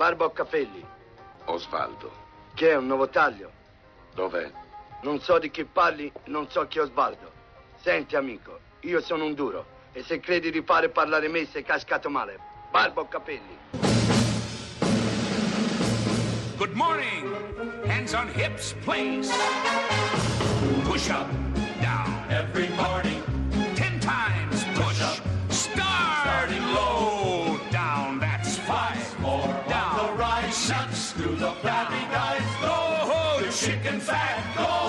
Barba o capelli? Osvaldo. Che è un nuovo taglio? Dov'è? Non so di chi parli, non so chi è Osvaldo. Senti, amico, io sono un duro. E se credi di fare parlare me, sei cascato male. Barba o capelli? Good morning. Hands on hips, please. Push up, down. Every morning. Through the flabby guys. Go, you chicken fat. Go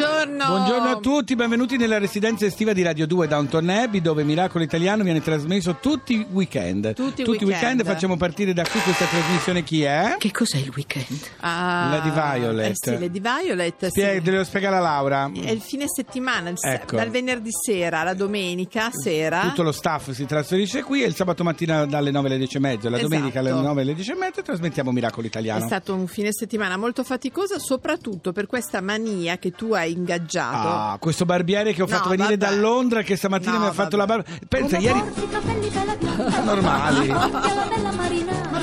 Buongiorno. Buongiorno a tutti, benvenuti nella residenza estiva di Radio 2 Downton Abbey dove Miracolo Italiano viene trasmesso tutti i weekend. Tutti i i weekend weekend. facciamo partire da qui questa trasmissione chi è? Che cos'è il weekend? Ah, Lady Violet. Eh sì, Lady Violet. sì. Spie- Devo spiegare a Laura. È il fine settimana, il Ecco. dal venerdì sera alla domenica sera. Tutto lo staff si trasferisce qui e il sabato mattina dalle 9 alle 10 e mezza, la Esatto. domenica alle 9 alle 10 e mezza trasmettiamo Miracolo È Italiano. stato un fine settimana molto faticoso, soprattutto per questa mania che tu hai ingaggiato. Ah, questo barbiere che ho fatto No, venire vabbè. da Londra che stamattina No, mi ha fatto vabbè. la barba. Pensa, ieri I capelli bella bionda. Normali.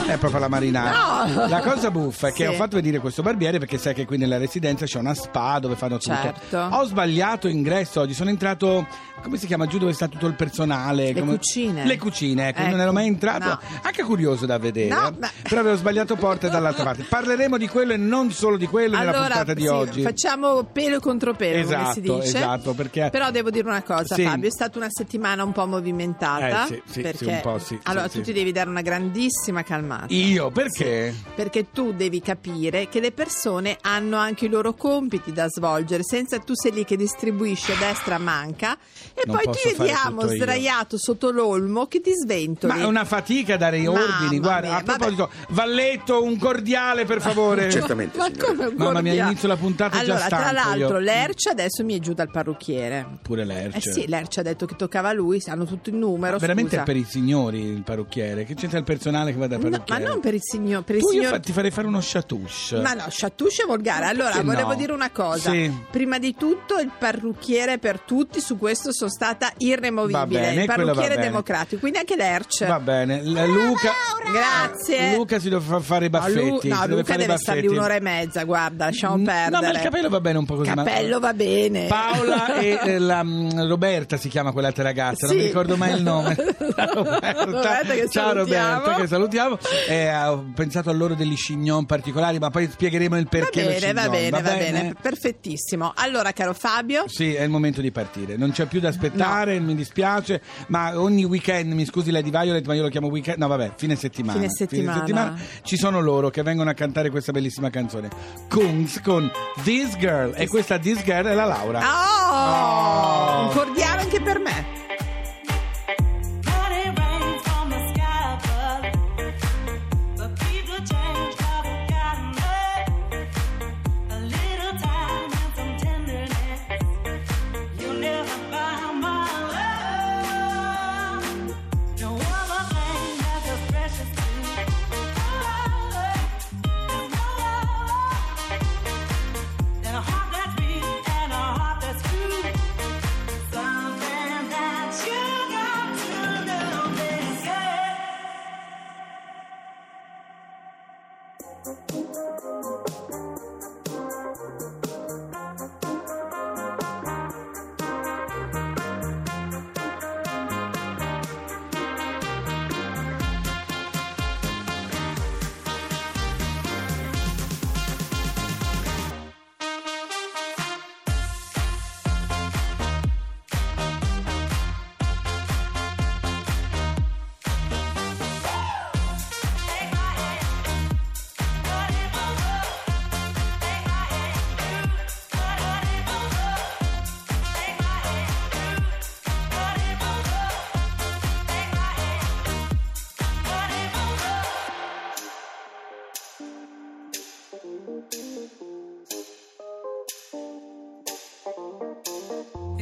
È proprio la marinara. No. La cosa buffa è che Sì. ho fatto venire questo barbiere perché sai che qui nella residenza c'è una spa dove fanno tutto. Certo. Ho sbagliato ingresso oggi, sono entrato, come si chiama, giù dove sta tutto il personale. Le come- cucine. Le cucine, ecco, non Ecco. ero mai entrato. No. Anche curioso da vedere. No, beh. Però avevo sbagliato porta dall'altra parte. Parleremo di quello e non solo di quello nella Allora, puntata di sì, oggi. facciamo pelo contro pelo, come Esatto, si dice. esatto, perché- Però devo dire una cosa, Sì. Fabio, è stata una settimana un po' movimentata. Eh, sì, sì, perché sì, un po' sì, allora sì, tu sì. ti devi dare una grandissima calmata. Io, perché? Perché tu devi capire che le persone hanno anche i loro compiti da svolgere, senza tu sei lì che distribuisci a destra manca e Non poi ti vediamo sdraiato sotto l'olmo che ti sventoli. Ma è una fatica dare i ordini. Guarda, mia, a proposito, Valletto, un cordiale per favore. Certamente, Ma come un Mamma mia, cordiale? inizio la puntata già allora, tra stanco l'altro, io. l'Erce adesso mi è giù dal parrucchiere. Pure l'Erce. Eh sì, l'Erce ha detto che toccava a lui, hanno tutto il numero. Veramente scusa. è per i signori il parrucchiere? Che c'entra il personale che va da No, parrucchiere? ma non per il signor, per il Tu io signor... fa- ti farei fare uno chatouche. Ma no, chatouche è volgare. Allora, perché volevo no? dire una cosa. Sì. Prima di tutto, il parrucchiere per tutti, su questo sono stata irremovibile. Va bene, il parrucchiere democratico, quindi anche l'Erce. Va bene, la- Luca. Grazie. Luca si deve fa- fare i No, baffetti. Lu- si no, Luca i deve baffetti. un'ora e mezza, guarda, lasciamo Mm, perdere. No, ma il capello va bene un po' così. ma- Capello va bene. Paola e eh, la mm, Roberta si chiama quell'altra ragazza, non Sì. mi ricordo mai il nome. Roberta. Roberta che Ciao salutiamo. Roberta, che salutiamo. Eh, ho pensato a loro degli chignon particolari, ma poi spiegheremo il Va perché. lo bene, va bene, va bene, perfettissimo. Allora, caro Fabio, Sì, è il momento di partire. Non c'è più da aspettare, mi dispiace, ma ogni weekend, mi scusi Lady Violet, ma io lo chiamo weekend. No, vabbè, fine settimana. Fine settimana. ci sono loro che vengono a cantare questa bellissima canzone. Kungs con This Girl. E questa This Girl è la Laura. oh, Oh. un cordiale anche per me.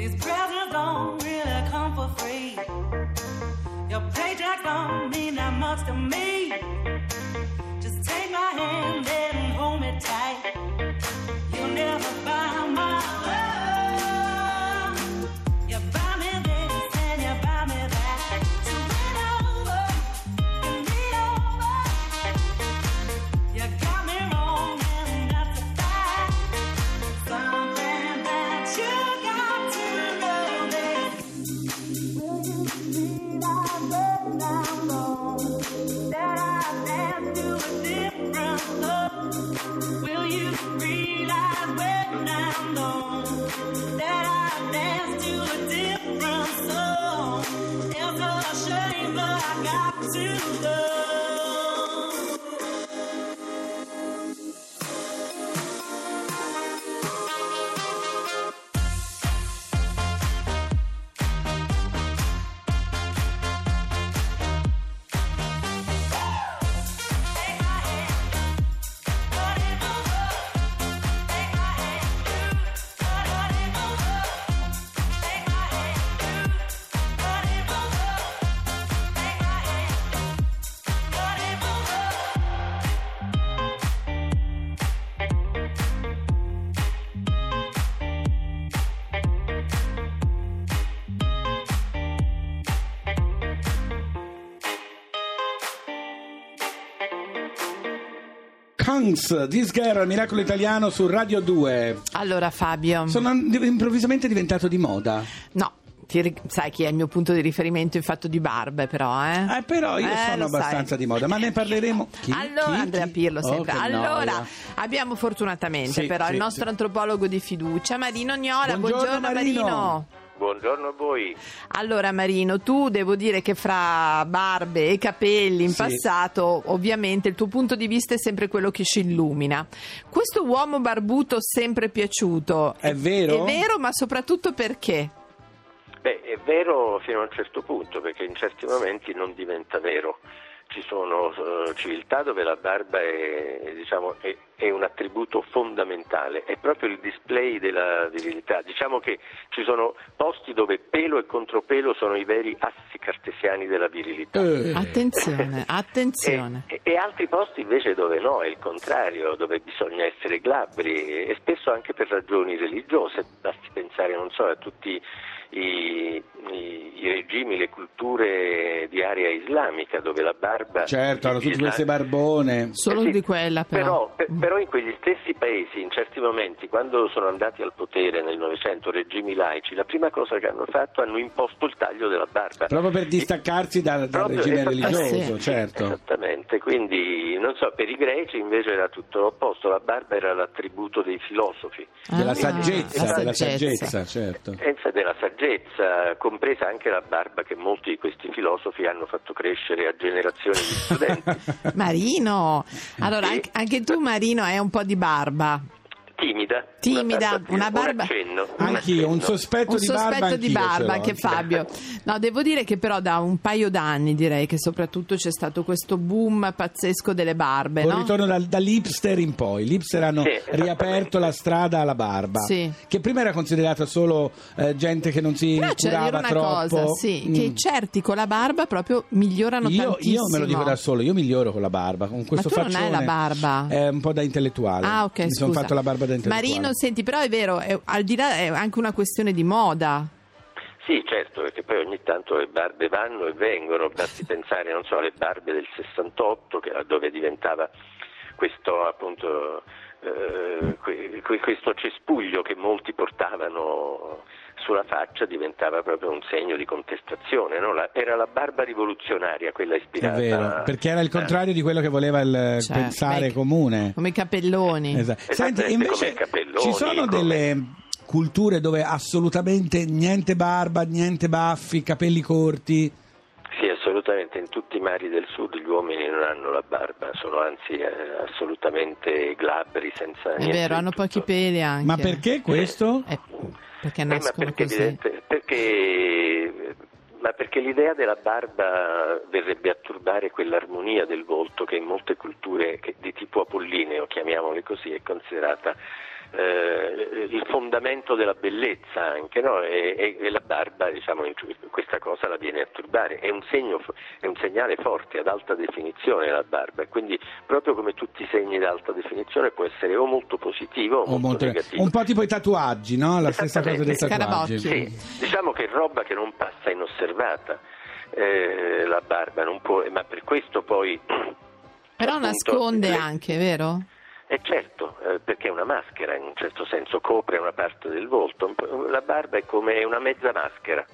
These presents don't really come for free. Your paycheck don't mean that much to me. Kungs, This Girl, Miracolo Italiano su Radio 2. Allora Fabio, Sono improvvisamente diventato di moda. no, ti sai chi è il mio punto di riferimento in fatto di barbe però, eh? Eh, però io Eh, sono lo sai. abbastanza di moda, ma ne parleremo. Chi? Allora, Chi? Andrea? Pirlo Oh, sempre. che allora, noia. abbiamo fortunatamente Sì, però sì, il nostro sì. antropologo di fiducia, Marino Gnola. Buongiorno, Buongiorno, Marino. Marino. Buongiorno a voi. Allora Marino, tu devo dire che fra barbe e capelli in Sì. passato, ovviamente il tuo punto di vista è sempre quello che ci illumina. Questo uomo barbuto sempre piaciuto. È vero? È vero, ma soprattutto perché? Beh, è vero fino a un certo punto, perché in certi momenti non diventa vero. Ci sono eh, civiltà dove la barba è, diciamo, è- è un attributo fondamentale, è proprio il display della virilità. Diciamo che ci sono posti dove pelo e contropelo sono i veri assi cartesiani della virilità. Eh, Attenzione, attenzione. E, e altri posti invece dove no, è il contrario, dove bisogna essere glabri e spesso anche per ragioni religiose, basti pensare, non so, a tutti i, i- i regimi, le culture di area islamica dove la barba... certo, hanno tutte queste barbone. Solo eh sì, di quella però. pe- però in quegli stessi paesi, in certi momenti, quando sono andati al potere nel Novecento regimi laici, la prima cosa che hanno fatto hanno imposto il taglio della barba. Proprio per distaccarsi dal, dal Proprio, regime esattamente. religioso, Eh sì. certo. Esattamente, quindi non so, per i greci invece era tutto l'opposto, la barba era l'attributo dei filosofi, Della Ah, saggezza, la della saggezza. saggezza, certo. senza della saggezza, compresa anche la barba che molti di questi filosofi hanno fatto crescere a generazioni di studenti. Marino, allora anche, anche tu Marino hai un po' di barba. Timida, Timida, una barba- un un Anch'io, un sospetto Un di barba sospetto di anch'io ce barba anche. Fabio. No, devo dire che però da un paio d'anni direi che soprattutto c'è stato questo boom pazzesco delle barbe, Con no? ritorno dal- dall'ipster in poi. Gli hipster hanno Sì, riaperto la strada alla barba, Sì. che prima era considerata solo eh, gente che non si Però c'è da dire curava una troppo. cosa, sì, Mm. che certi con la barba proprio migliorano Io, tantissimo. io me lo dico da solo, io miglioro con la barba, con questo tu non hai faccione. la barba? È un po' da intellettuale. Ah, ok, Mi sono fatto la barba da intellettuale. Marino, senti, però è vero, è- al di là è anche una questione di moda. Sì, certo, perché poi ogni tanto le barbe vanno e vengono, basti pensare, non so, alle barbe del 68, che- dove diventava questo appunto eh, que- que- questo cespuglio che molti portavano sulla faccia diventava proprio un segno di contestazione, no? La- era la barba rivoluzionaria quella È ispirata vero, perché era il eh, contrario di quello che voleva il Cioè, pensare beh, comune. Come i capelloni. Esatto. Esattamente Senti, invece i capelloni, ci sono come- delle culture dove assolutamente niente barba, niente baffi, capelli corti. Sì, assolutamente, in tutti i mari del sud gli uomini hanno la barba, sono anzi eh, assolutamente glabri, senza È niente vero, di hanno tutto. pochi peli anche. Ma perché questo? Eh, perché Eh, ma nascono perché, così. evidente- perché- ma perché l'idea della barba verrebbe a turbare quell'armonia del volto che in molte culture che- di tipo apollineo, chiamiamole così, è considerata eh, il fondamento della bellezza anche, no? e, e- e la barba, diciamo, questa cosa la viene a turbare, è un, segno, è un segnale forte, ad alta definizione la barba, e quindi proprio come tutti i segni di alta definizione può essere o molto positivo o, O molto molto- negativo. un po' tipo i tatuaggi, no? La stessa cosa dei tatuaggi. Sì, diciamo che è roba che non passa inosservata eh, la barba, non può, ma per questo poi... Però appunto, nasconde le- anche, vero? Eh certo, eh, perché è una maschera, in un certo senso copre una parte del volto. La barba è come una mezza maschera,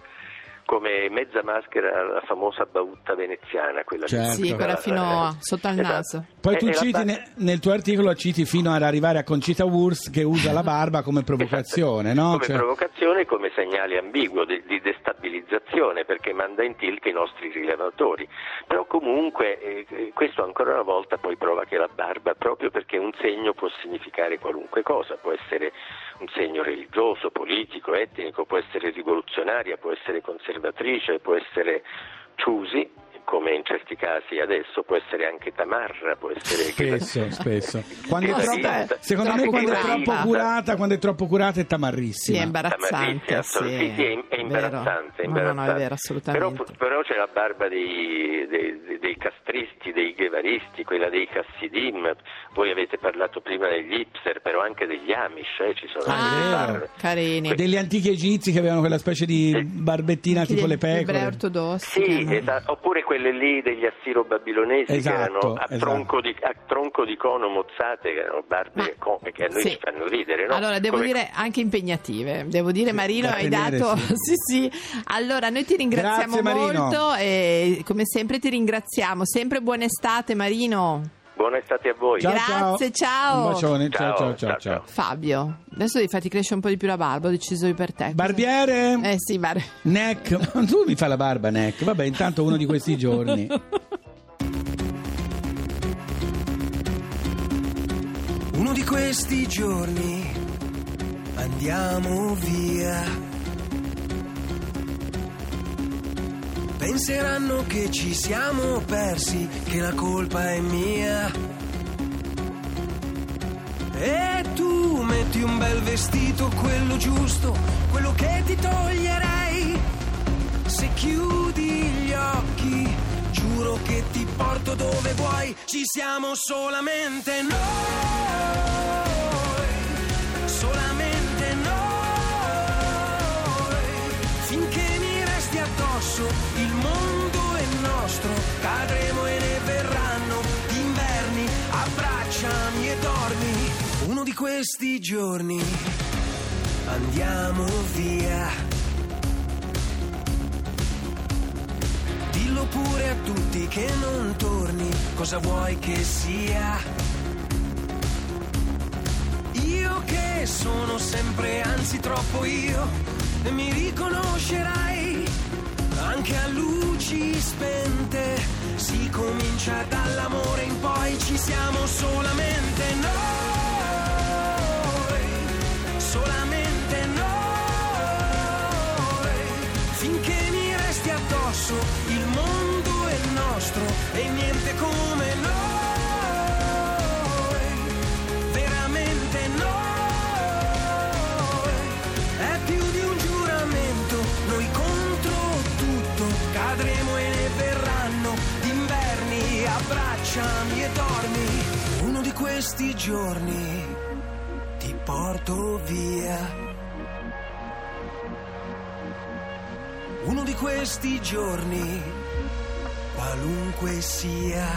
come mezza maschera la famosa bautta veneziana, quella che- Certo. Sì, quella fino a- sotto al Esatto. naso. Poi E- tu e la citi ba- ne- nel tuo articolo citi fino ad arrivare a Concita Wurst che usa la barba come provocazione, no? come Cioè- provocazione e come segnale ambiguo di, di destabilizzazione perché manda in tilt i nostri rilevatori. Però comunque eh, eh, questo ancora una volta poi prova che la barba, proprio perché un segno può significare qualunque cosa, può essere un segno religioso, politico, etnico, può essere rivoluzionaria, può essere conservatrice, può essere choosy, come in certi casi adesso, può essere anche tamarra, può essere... Spesso, spesso. Quando è troppo- secondo me quando è troppo curata, quando è troppo curata è Sì, è tamarrissima. imbarazzante. Tamarrissima, assolut- sì, sì, è, è imbarazzante. è. No, no, no, è vero, assolutamente. Però, però c'è la barba dei, dei- dei castristi, dei guevaristi, quella dei Hassidim, voi avete parlato prima degli hipster, però anche degli Amish, eh, ci sono Ah, anche carini. Degli antichi egizi che avevano quella specie di barbettina tipo le ebrei pecore. ortodossi. Sì, che- esatto. oppure quelle lì degli assiro-babilonesi Esatto, che erano a, esatto. tronco di, a tronco di cono mozzate, che erano barbe Ma- co- che a noi sì. ci fanno ridere, no? Allora, devo Come- dire anche impegnative. Devo dire, Marino, da hai tenere, dato. sì. sì, sì. Allora, noi ti ringraziamo Grazie, Marino. molto e come sempre ti ringraziamo. Sempre buona estate, Marino. Buona estate a voi. Ciao, Grazie, ciao. Un bacione, ciao, Ciao, ciao, ciao. Fabio, adesso devi farti crescere un po' di più la barba. Ho deciso io per te. Barbiere? Eh sì, bar- Neck, tu mi fai la barba, Neck. Vabbè, intanto uno di questi giorni. Uno di questi giorni andiamo via. Penseranno che ci siamo persi, che la colpa è mia. E tu metti un bel vestito, quello giusto, quello che ti toglierei. Se chiudi gli occhi, giuro che ti porto dove vuoi. Ci siamo solamente noi. Di questi giorni andiamo via. Dillo pure a tutti che non torni, cosa vuoi che sia? Io che sono sempre, anzi troppo io, e mi riconoscerai anche a luci spente. Si comincia dall'amore in poi, ci siamo e niente come noi. Veramente noi. È più di un giuramento, noi contro tutto. Cadremo e ne verranno d'inverni. Abbracciami e dormi. Uno di questi giorni ti porto via. Uno di questi giorni, qualunque sia,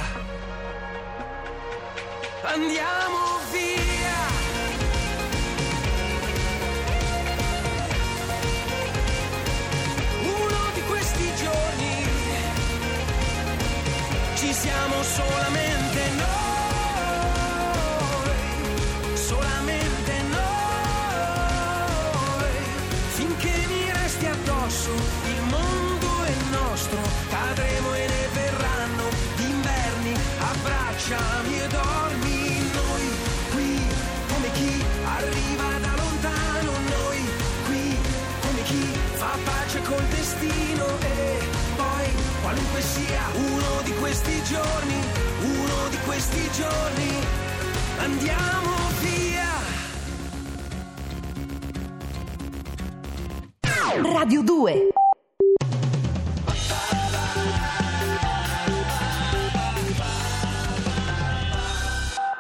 andiamo via. Uno di questi giorni, ci siamo solamente noi, col destino. E poi, qualunque sia uno di questi giorni, uno di questi giorni, andiamo via. Radio 2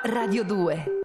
Radio 2